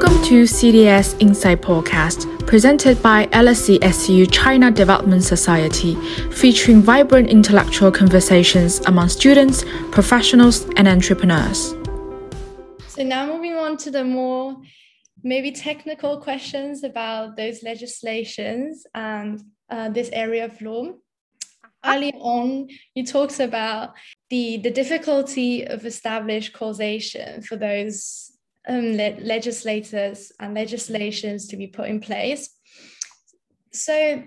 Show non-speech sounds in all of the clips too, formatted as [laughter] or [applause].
Welcome to CDS Insight Podcast, presented by LSE SU China Development Society, featuring vibrant intellectual conversations among students, professionals, and entrepreneurs. So now moving on to the more maybe technical questions about those legislations and uh, this area of law. Early on, you talked about the, the difficulty of established causation for those um, le- legislators and legislations to be put in place. So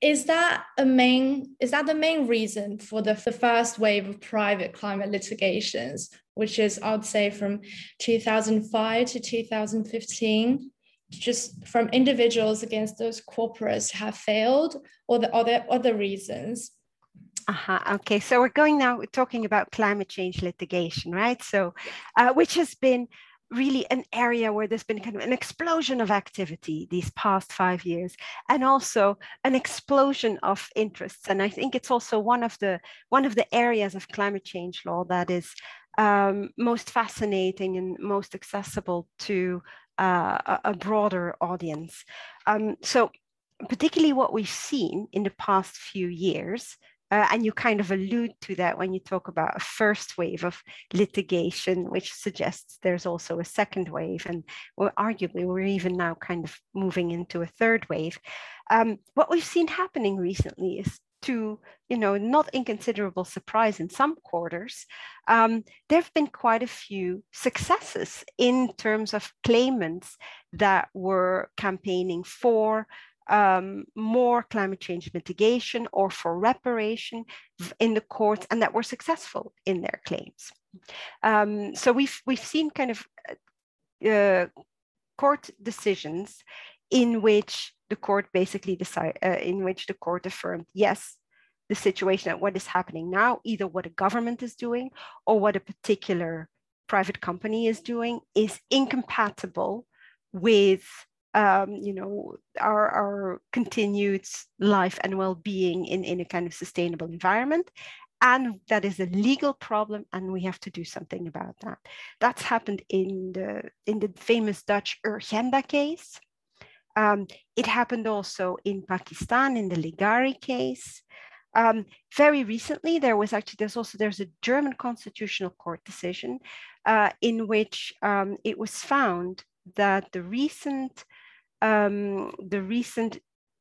is that a main is that the main reason for the, the first wave of private climate litigations which is i'd say from 2005 to 2015 just from individuals against those corporates have failed or the other other reasons uh-huh. Okay, so we're going now we're talking about climate change litigation, right? So, uh, which has been really an area where there's been kind of an explosion of activity these past five years and also an explosion of interests. And i think it's also one of the one of the areas of climate change law that is um, most fascinating and most accessible to uh, a, a, broader audience. Um, so particularly what we've seen in the past few years uh, and you kind of allude to that when you talk about a first wave of litigation, which suggests there's also a second wave. And well, arguably, we're even now kind of moving into a third wave. Um, what we've seen happening recently is to you know not inconsiderable surprise in some quarters um, there have been quite a few successes in terms of claimants that were campaigning for um, more climate change mitigation or for reparation in the courts and that were successful in their claims. Um, so we've, we've seen kind of uh, court decisions in which the court basically decide, uh, in which the court affirmed, yes, the situation at what is happening now, either what a government is doing or what a particular private company is doing is incompatible with um, you know, our, our continued life and well-being in, in a kind of sustainable environment. And that is a legal problem, and we have to do something about that. That's happened in the in the famous Dutch Urgenda case. Um, it happened also in Pakistan in the Leghari case. Um, very recently, there was actually there's also there's a German constitutional court decision uh, in which um, it was found that the recent um, the recent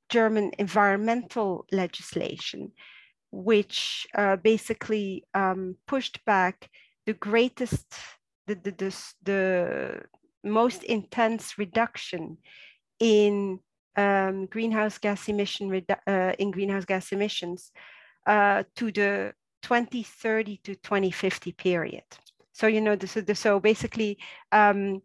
German environmental legislation, which uh, basically um, pushed back the greatest, the, the, the, the most intense reduction in um, greenhouse gas emission uh, in greenhouse gas emissions uh, to the 2030 to 2050 period. So you know, this, so basically, um,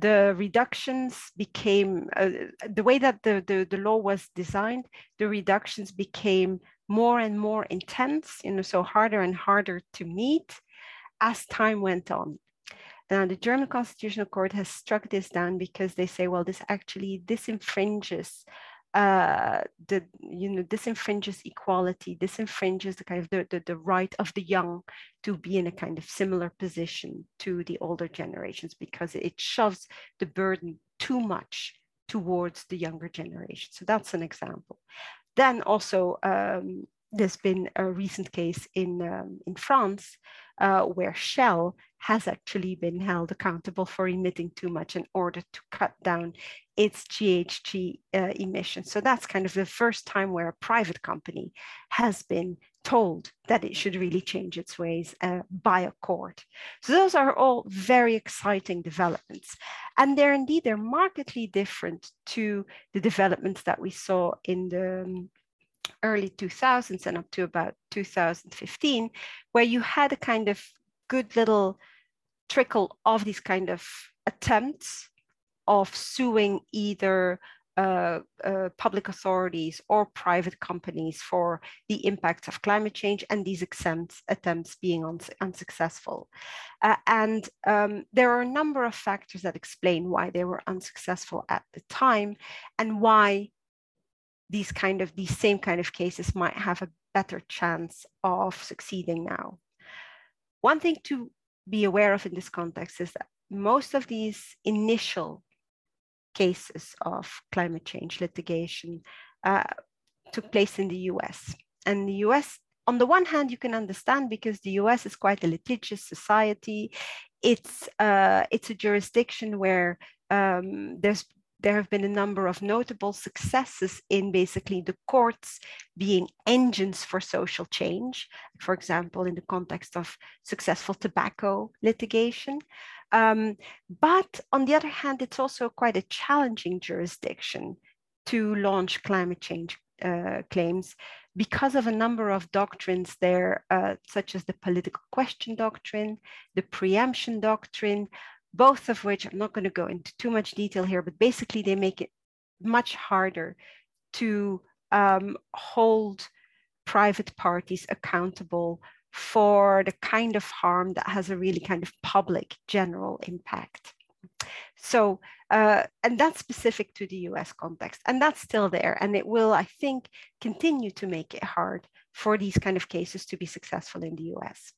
the reductions became uh, the way that the, the, the law was designed the reductions became more and more intense you know so harder and harder to meet as time went on. Now the german constitutional court has struck this down because they say well this actually this infringes uh, the you know this infringes equality this infringes the kind of the, the, the right of the young to be in a kind of similar position to the older generations because it shoves the burden too much towards the younger generation. So that's an example. Then also um, there's been a recent case in um, in France uh, where Shell has actually been held accountable for emitting too much in order to cut down its GHG uh, emissions. So that's kind of the first time where a private company has been told that it should really change its ways uh, by a court. So those are all very exciting developments. And they're indeed, they're markedly different to the developments that we saw in the um, early 2000s and up to about 2015, where you had a kind of good little trickle of these kind of attempts of suing either uh, uh, public authorities or private companies for the impacts of climate change and these attempts, attempts being uns unsuccessful. Uh, and um, there are a number of factors that explain why they were unsuccessful at the time and why these kind of these same kind of cases might have a better chance of succeeding now. One thing to be aware of in this context is that most of these initial cases of climate change litigation uh, took place in the US. And the US, on the one hand, you can understand because the US is quite a litigious society. It's, uh, it's a jurisdiction where um, there's there have been a number of notable successes in basically the courts being engines for social change, for example, in the context of successful tobacco litigation. Um, but on the other hand, it's also quite a challenging jurisdiction to launch climate change uh, claims because of a number of doctrines there, uh, such as the political question doctrine, the preemption doctrine, both of which I'm not going to go into too much detail here, but basically they make it much harder to um, hold private parties accountable for the kind of harm that has a really kind of public general impact. So, uh, and that's specific to the US context, and that's still there. And it will, I think, continue to make it hard for these kind of cases to be successful in the US.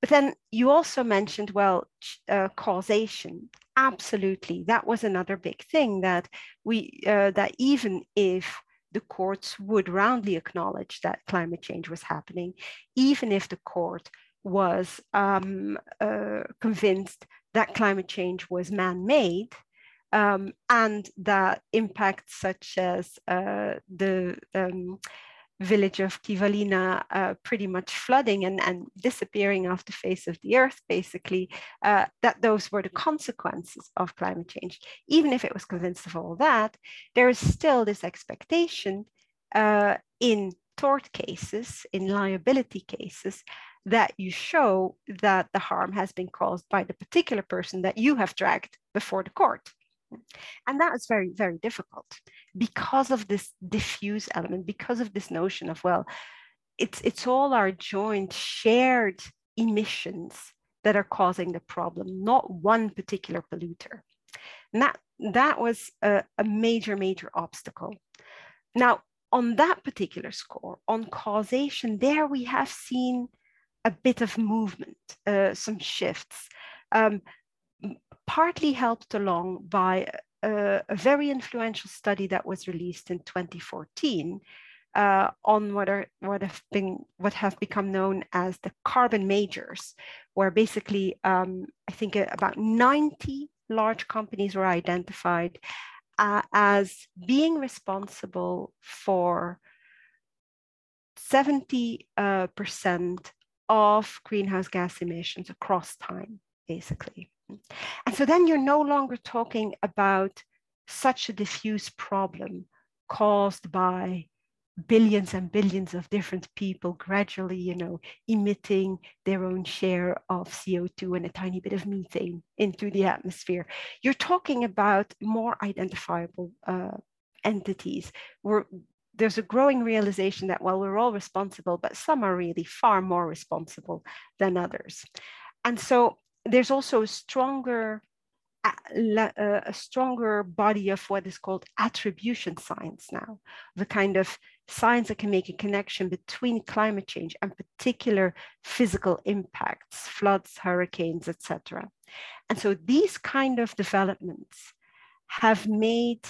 But then you also mentioned, well, uh, causation. Absolutely, that was another big thing that we uh, that even if the courts would roundly acknowledge that climate change was happening, even if the court was um, uh, convinced that climate change was man-made, um, and that impacts such as uh, the um, village of Kivalina uh, pretty much flooding and, and disappearing off the face of the earth, basically, uh, that those were the consequences of climate change. Even if it was convinced of all that, there is still this expectation uh, in tort cases, in liability cases, that you show that the harm has been caused by the particular person that you have dragged before the court. And that is very, very difficult because of this diffuse element, because of this notion of, well, it's, it's all our joint shared emissions that are causing the problem, not one particular polluter. And that, that was a, a major, major obstacle. Now, on that particular score, on causation, there we have seen a bit of movement, uh, some shifts. Um, partly helped along by a, a, very influential study that was released in 2014 uh, on what are what have been what have become known as the carbon majors, where basically um, I think about 90 large companies were identified uh, as being responsible for 70 uh, percent of greenhouse gas emissions across time, basically. And so then you're no longer talking about such a diffuse problem caused by billions and billions of different people gradually, you know, emitting their own share of CO2 and a tiny bit of methane into the atmosphere. You're talking about more identifiable uh, entities where there's a growing realization that, well, we're all responsible, but some are really far more responsible than others. And so there's also a stronger uh, a stronger body of what is called attribution science now, the kind of science that can make a connection between climate change and particular physical impacts, floods, hurricanes, etc. And so these kind of developments have made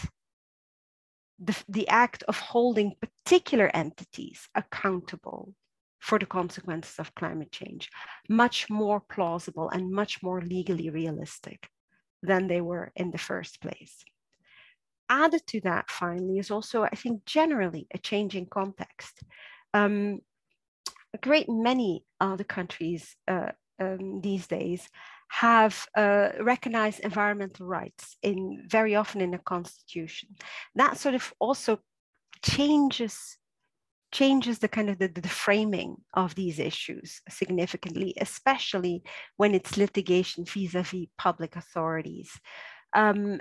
the, the act of holding particular entities accountable for the consequences of climate change, much more plausible and much more legally realistic than they were in the first place. Added to that, finally, is also, I think, generally a changing context. Um, a great many other countries uh, um, these days have uh, recognized environmental rights in very often in the constitution. That sort of also changes changes the kind of the, the framing of these issues significantly, especially when it's litigation vis-a-vis public authorities. Um,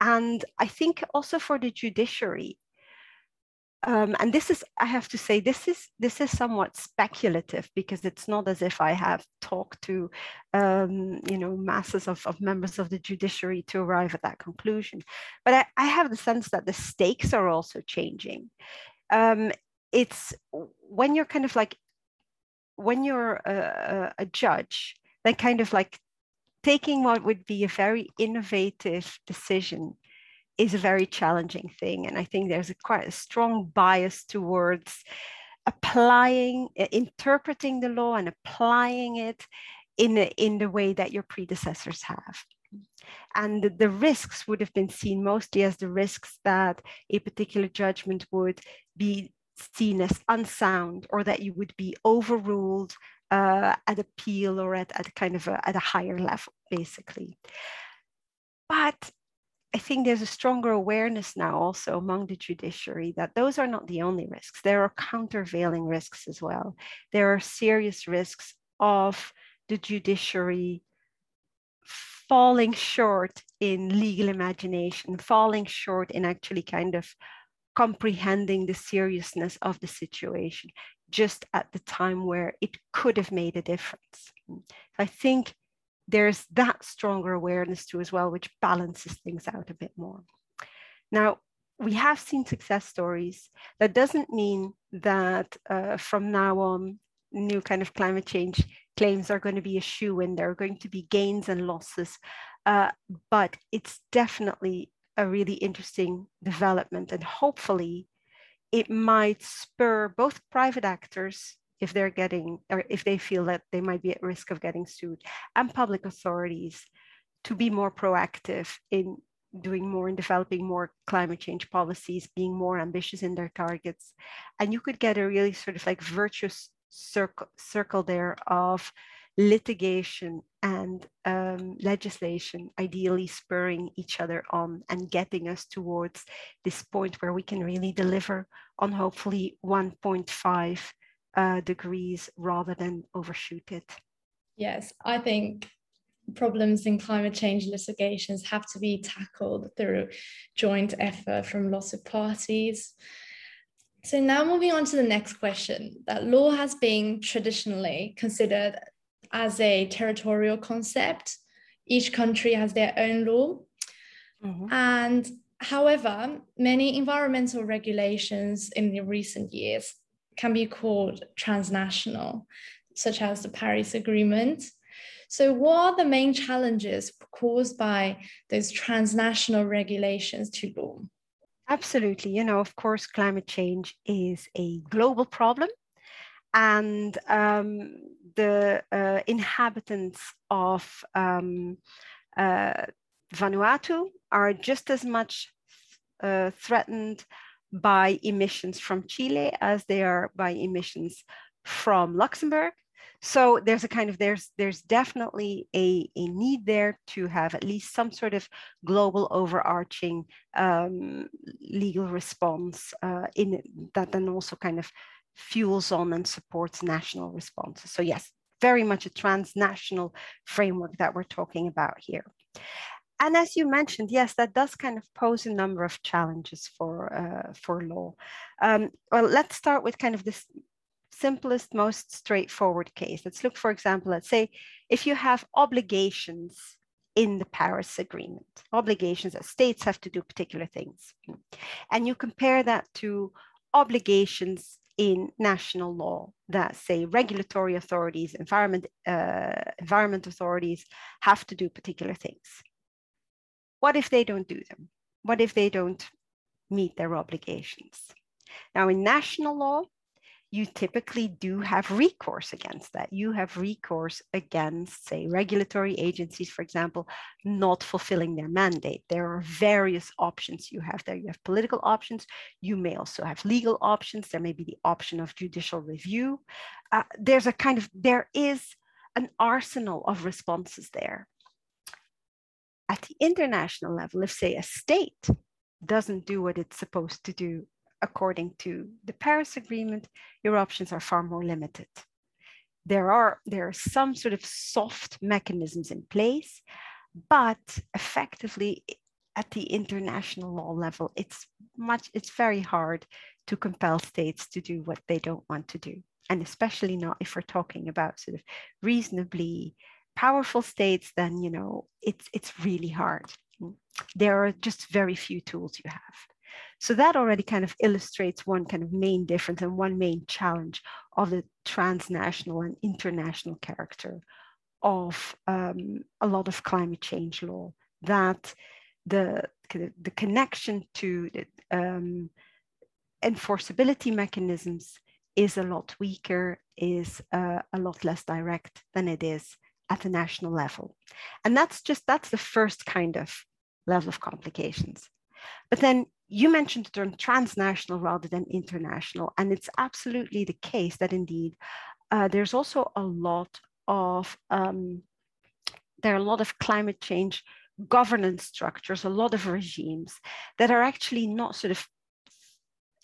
and I think also for the judiciary, um, and this is, I have to say, this is this is somewhat speculative because it's not as if I have talked to, um, you know, masses of, of members of the judiciary to arrive at that conclusion. But I, I have the sense that the stakes are also changing. Um, it's when you're kind of like when you're a, a, judge then kind of like taking what would be a very innovative decision is a very challenging thing. And I think there's a quite a strong bias towards applying, uh, interpreting the law and applying it in, a, in the way that your predecessors have. And the, the risks would have been seen mostly as the risks that a particular judgment would be seen as unsound or that you would be overruled uh, at appeal or at, at kind of a, at a higher level, basically. But I think there's a stronger awareness now also among the judiciary that those are not the only risks. There are countervailing risks as well. There are serious risks of the judiciary falling short in legal imagination, falling short in actually kind of comprehending the seriousness of the situation just at the time where it could have made a difference. I think there's that stronger awareness too as well, which balances things out a bit more. Now, we have seen success stories. That doesn't mean that uh, from now on, new kind of climate change claims are going to be a shoe in. There are going to be gains and losses, uh, but it's definitely a really interesting development. And hopefully, it might spur both private actors if they're getting or if they feel that they might be at risk of getting sued and public authorities to be more proactive in doing more and developing more climate change policies being more ambitious in their targets and you could get a really sort of like virtuous circle circle there of litigation and um, legislation ideally spurring each other on and getting us towards this point where we can really deliver on hopefully 1.5 uh, degrees rather than overshoot it. Yes, I think problems in climate change litigations have to be tackled through joint effort from lots of parties. So now moving on to the next question, that law has been traditionally considered as a territorial concept. Each country has their own law. Mm-hmm. And however, many environmental regulations in the recent years can be called transnational, such as the Paris Agreement. So, what are the main challenges caused by those transnational regulations to law? Absolutely. You know, of course, climate change is a global problem. And um, the uh, inhabitants of um, uh, Vanuatu are just as much uh, threatened by emissions from Chile as they are by emissions from Luxembourg. So there's a kind of there's there's definitely a, a need there to have at least some sort of global overarching um, legal response uh, in that then also kind of fuels on and supports national responses. So yes, very much a transnational framework that we're talking about here and as you mentioned, yes, that does kind of pose a number of challenges for uh, for law. Um, well, let's start with kind of this simplest, most straightforward case. Let's look, for example, let's say if you have obligations in the Paris Agreement, obligations that states have to do particular things, and you compare that to obligations in national law that say regulatory authorities, environment, uh, environment authorities have to do particular things. What if they don't do them? What if they don't meet their obligations? Now, in national law, you typically do have recourse against that. You have recourse against, say, regulatory agencies, for example, not fulfilling their mandate. There are various options you have there. You have political options. You may also have legal options. There may be the option of judicial review. Uh, there's a kind of, there is an arsenal of responses there at the international level, if, say, a state doesn't do what it's supposed to do according to the Paris Agreement, your options are far more limited. There are, there are some sort of soft mechanisms in place, but effectively at the international law level, it's much, it's very hard to compel states to do what they don't want to do. And especially not if we're talking about sort of reasonably powerful states, then you know it's it's really hard. There are just very few tools you have. So that already kind of illustrates one kind of main difference and one main challenge of the transnational and international character of um, a lot of climate change law. That the the connection to um, enforceability mechanisms is a lot weaker, is uh, a lot less direct than it is at the national level. And that's just, that's the first kind of level of complications. But then you mentioned the term transnational rather than international. And it's absolutely the case that indeed uh, there's also a lot of, um, there are a lot of climate change governance structures, a lot of regimes that are actually not sort of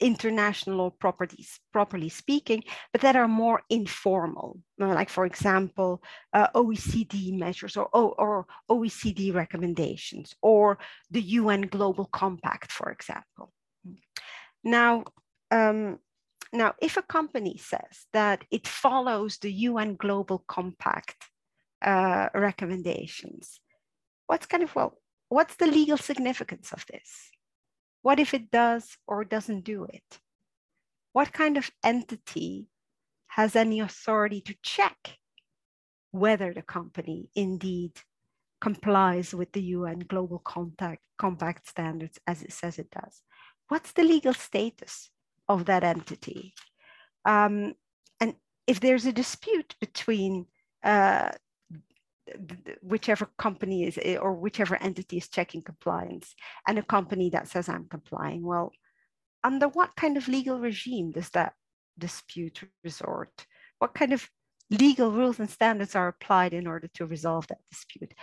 international law properties, properly speaking, but that are more informal, like for example, uh, OECD measures or, or OECD recommendations or the UN Global Compact, for example. Now, um, now, if a company says that it follows the UN Global Compact uh, recommendations, what's kind of, well, what's the legal significance of this? What if it does or doesn't do it? What kind of entity has any authority to check whether the company indeed complies with the UN Global Contact, Compact standards as it says it does? What's the legal status of that entity? Um, and if there's a dispute between uh, whichever company is eh, or whichever entity is checking compliance and a company that says I'm complying. Well, under what kind of legal regime does that dispute resort? What kind of legal rules and standards are applied in order to resolve that dispute?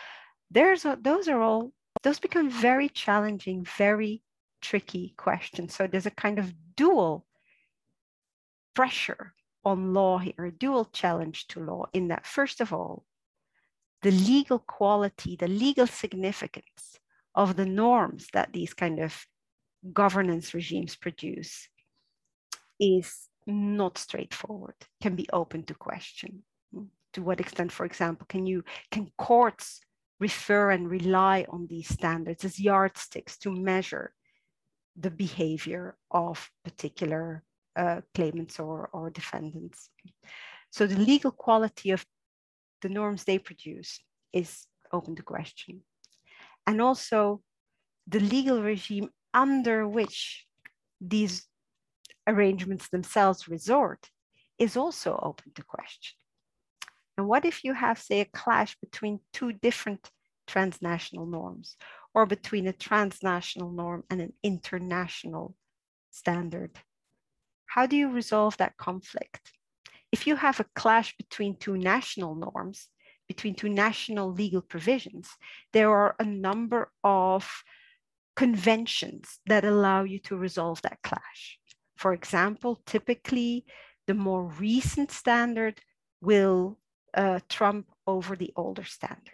There's a, those are all, those become very challenging, very tricky questions. So there's a kind of dual pressure on law here, a dual challenge to law in that, first of all, the legal quality, the legal significance of the norms that these kind of governance regimes produce is not straightforward, can be open to question. To what extent, for example, can you can courts refer and rely on these standards as yardsticks to measure the behavior of particular uh, claimants or, or defendants? So the legal quality of the norms they produce is open to question. And also the legal regime under which these arrangements themselves resort is also open to question. And what if you have, say, a clash between two different transnational norms or between a transnational norm and an international standard? How do you resolve that conflict? If you have a clash between two national norms, between two national legal provisions, there are a number of conventions that allow you to resolve that clash. For example, typically the more recent standard will uh, trump over the older standard.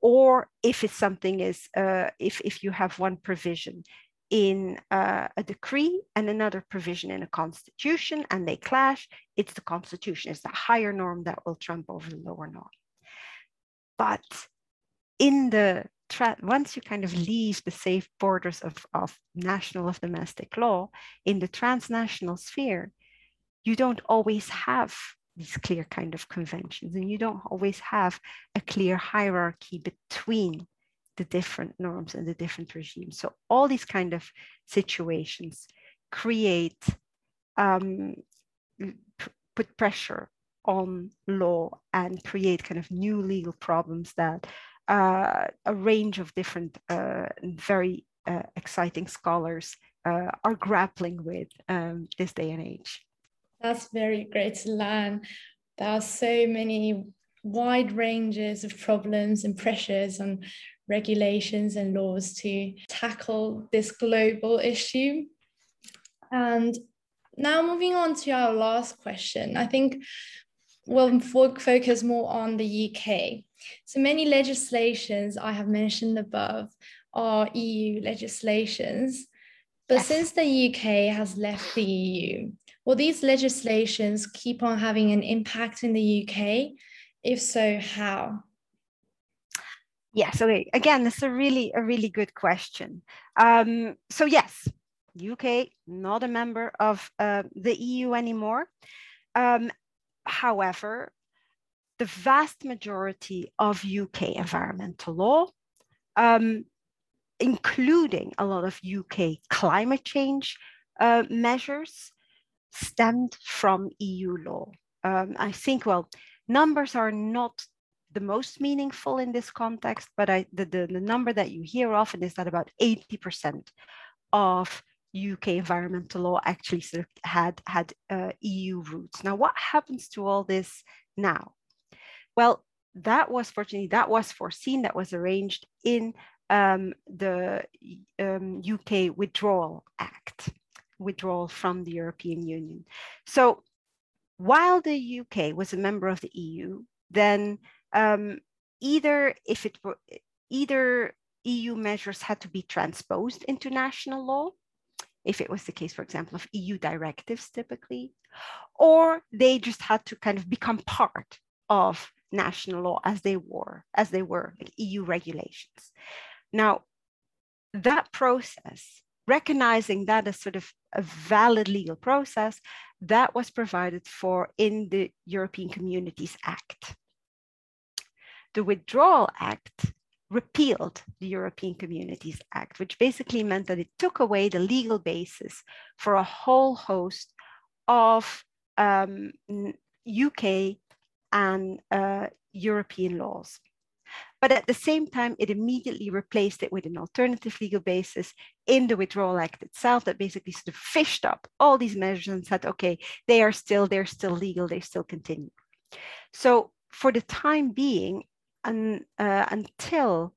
Or if it's something is, uh, if, if you have one provision in uh, a decree and another provision in a constitution and they clash, it's the constitution, it's the higher norm that will trump over the lower norm. But in the once you kind of leave the safe borders of, of national of domestic law in the transnational sphere, you don't always have these clear kind of conventions and you don't always have a clear hierarchy between the different norms and the different regimes. So all these kind of situations create, um, put pressure on law and create kind of new legal problems that uh, a range of different uh, very uh, exciting scholars uh, are grappling with um, this day and age. That's very great learn. There are so many wide ranges of problems and pressures on regulations and laws to tackle this global issue. And now moving on to our last question, I think we'll focus more on the UK. So many legislations I have mentioned above are EU legislations, but yes. since the UK has left the EU, will these legislations keep on having an impact in the UK? If so, how? Yes. Okay. Again, is a really a really good question. Um, so yes, UK not a member of uh, the EU anymore. Um, however, the vast majority of UK environmental law um, including a lot of UK climate change uh, measures, stemmed from EU law. Um, I think, well, numbers are not the most meaningful in this context, but I, the, the, the number that you hear often is that about 80% of UK environmental law actually sort of had, had uh, EU roots. Now, what happens to all this now? Well, that was fortunately, that was foreseen, that was arranged in um, the um, UK Withdrawal Act, withdrawal from the European Union. So while the UK was a member of the EU, then um, either if it were either EU measures had to be transposed into national law, if it was the case, for example, of EU directives typically, or they just had to kind of become part of national law as they were, as they were like EU regulations. Now, that process, recognizing that as sort of a valid legal process, that was provided for in the European Communities Act. The Withdrawal Act repealed the European Communities Act, which basically meant that it took away the legal basis for a whole host of um, UK and uh, European laws. But at the same time, it immediately replaced it with an alternative legal basis in the Withdrawal Act itself that basically sort of fished up all these measures and said, okay, they are still, they're still legal, they still continue. So for the time being, un, uh, until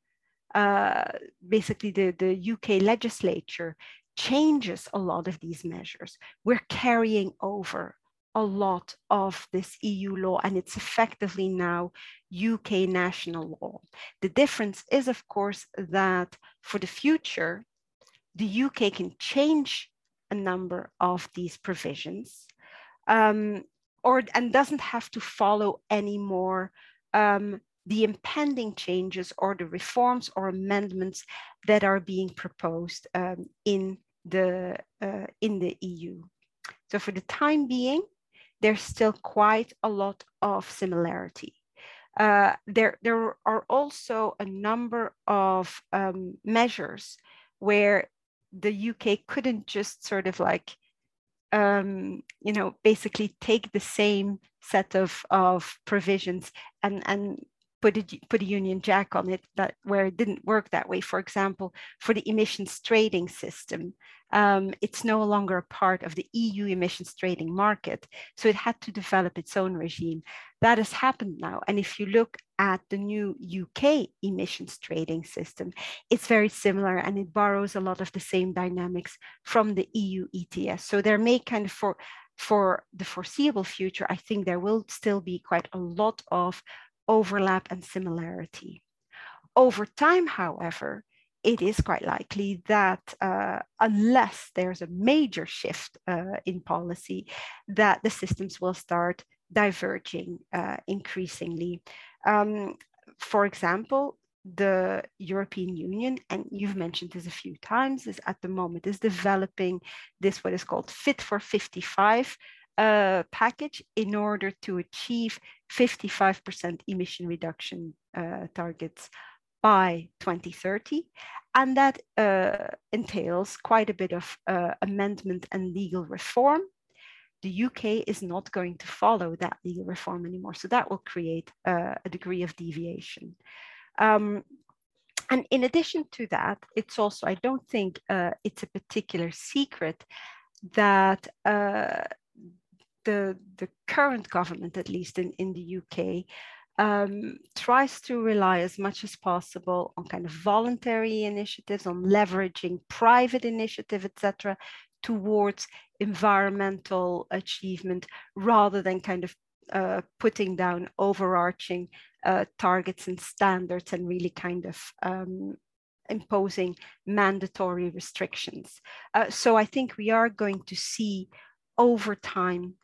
uh, basically the, the UK legislature changes a lot of these measures, we're carrying over a lot of this EU law and it's effectively now UK national law. The difference is, of course, that for the future, the UK can change a number of these provisions um, or and doesn't have to follow anymore um, the impending changes or the reforms or amendments that are being proposed um, in the uh, in the EU. So for the time being, there's still quite a lot of similarity. Uh, there, there are also a number of um, measures where the UK couldn't just sort of like, um, you know, basically take the same set of, of provisions and, and put a, put a Union Jack on it that where it didn't work that way. For example, for the emissions trading system, um, it's no longer a part of the EU emissions trading market. So it had to develop its own regime. That has happened now. And if you look at the new UK emissions trading system, it's very similar and it borrows a lot of the same dynamics from the EU ETS. So there may kind of for for the foreseeable future, I think there will still be quite a lot of overlap and similarity. Over time, however, it is quite likely that uh, unless there's a major shift uh, in policy, that the systems will start diverging uh, increasingly. Um, for example, the European Union, and you've mentioned this a few times, is at the moment is developing this what is called Fit for 55 uh, package in order to achieve 55% emission reduction uh, targets by 2030. And that uh, entails quite a bit of uh, amendment and legal reform. The UK is not going to follow that legal reform anymore. So that will create uh, a degree of deviation. Um, and in addition to that, it's also, I don't think uh, it's a particular secret that uh, the, the current government, at least in, in the UK, um, tries to rely as much as possible on kind of voluntary initiatives, on leveraging private initiative, etc., towards environmental achievement rather than kind of uh, putting down overarching uh, targets and standards and really kind of um, imposing mandatory restrictions. Uh, so I think we are going to see over time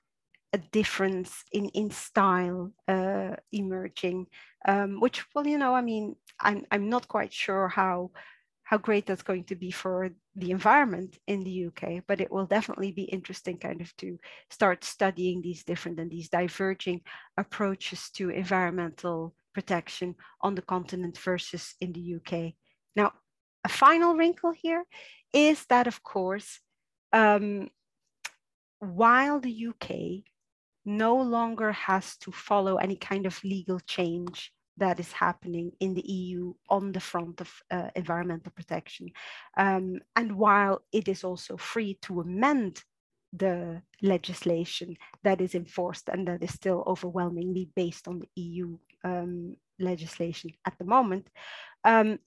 a difference in in style uh, emerging, um, which well, you know, I mean, I'm I'm not quite sure how how great that's going to be for the environment in the UK, but it will definitely be interesting kind of to start studying these different and these diverging approaches to environmental protection on the continent versus in the UK. Now, a final wrinkle here is that, of course, um, while the UK no longer has to follow any kind of legal change that is happening in the EU on the front of uh, environmental protection. Um, and while it is also free to amend the legislation that is enforced and that is still overwhelmingly based on the EU um, legislation at the moment, um,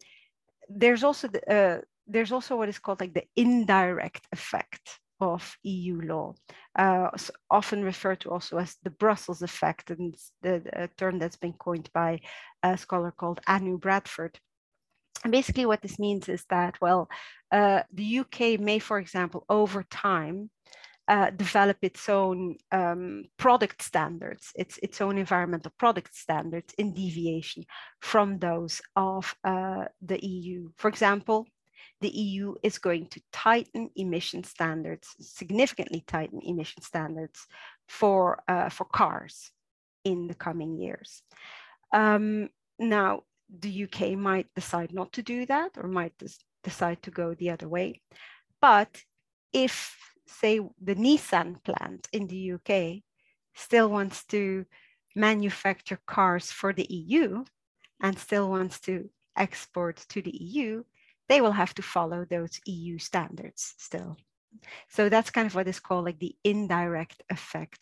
there's also the, uh, there's also what is called like the indirect effect of EU law, uh, often referred to also as the Brussels effect, and the, term that's been coined by a scholar called Anu Bradford. And basically, what this means is that, well, uh, the UK may, for example, over time, uh, develop its own um, product standards, its, its own environmental product standards in deviation from those of uh, the EU. For example, the EU is going to tighten emission standards, significantly tighten emission standards for, uh, for cars in the coming years. Um, now, the UK might decide not to do that or might decide to go the other way. But if, say, the Nissan plant in the UK still wants to manufacture cars for the EU and still wants to export to the EU, they will have to follow those EU standards still. So that's kind of what is called like the indirect effect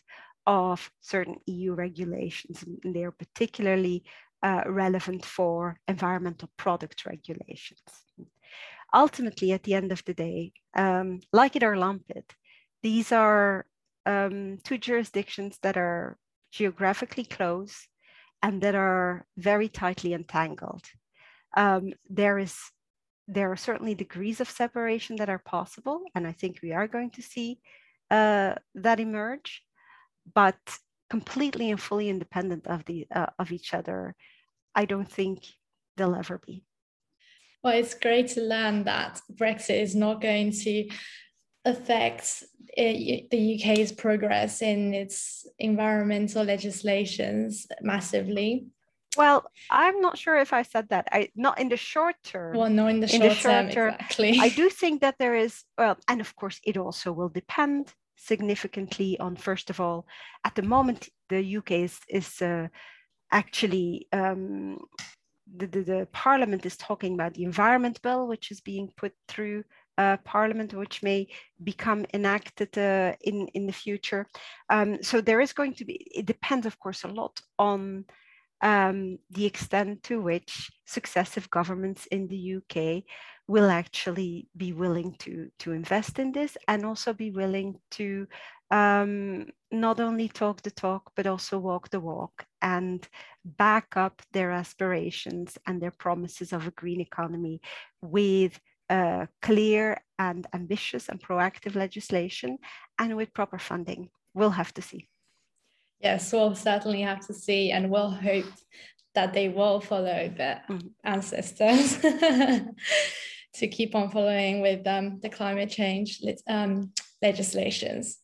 of certain EU regulations. And they're particularly uh, relevant for environmental product regulations. Ultimately, at the end of the day, um, like it or lump it, these are um, two jurisdictions that are geographically close and that are very tightly entangled. Um, there is there are certainly degrees of separation that are possible, and I think we are going to see uh, that emerge, but completely and fully independent of the uh, of each other, I don't think they'll ever be. Well, it's great to learn that Brexit is not going to affect uh, the UK's progress in its environmental legislations massively. Well, I'm not sure if I said that. I not in the short term. Well, no, in the short, the short term, term, exactly. I do [laughs] think that there is well, and of course, it also will depend significantly on first of all, at the moment, the UK is is uh, actually um, the, the, the Parliament is talking about the Environment Bill, which is being put through uh, Parliament, which may become enacted uh, in in the future. Um, so there is going to be. It depends, of course, a lot on um, the extent to which successive governments in the UK will actually be willing to, to invest in this and also be willing to um, not only talk the talk, but also walk the walk and back up their aspirations and their promises of a green economy with uh, clear and ambitious and proactive legislation and with proper funding. We'll have to see. Yes, we'll certainly have to see, and we'll hope that they will follow their mm. ancestors [laughs] to keep on following with um, the climate change um, legislations.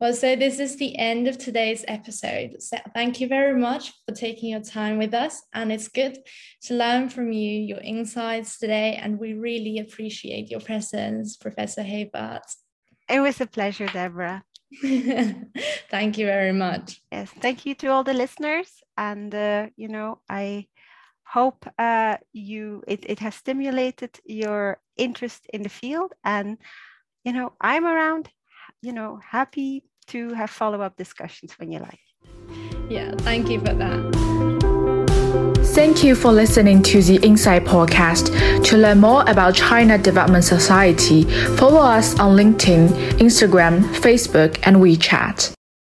Well, so this is the end of today's episode. So thank you very much for taking your time with us. And it's good to learn from you your insights today. And we really appreciate your presence, Professor Heyvaert. It was a pleasure, Deborah. [laughs] thank you very much. Yes, thank you to all the listeners. And, uh, you know, I hope uh, you it, it has stimulated your interest in the field. And, you know, I'm around, you know, happy to have follow-up discussions when you like. Yeah, thank you for that. Thank you for listening to the Insight Podcast. To learn more about China Development Society, follow us on LinkedIn, Instagram, Facebook, and WeChat.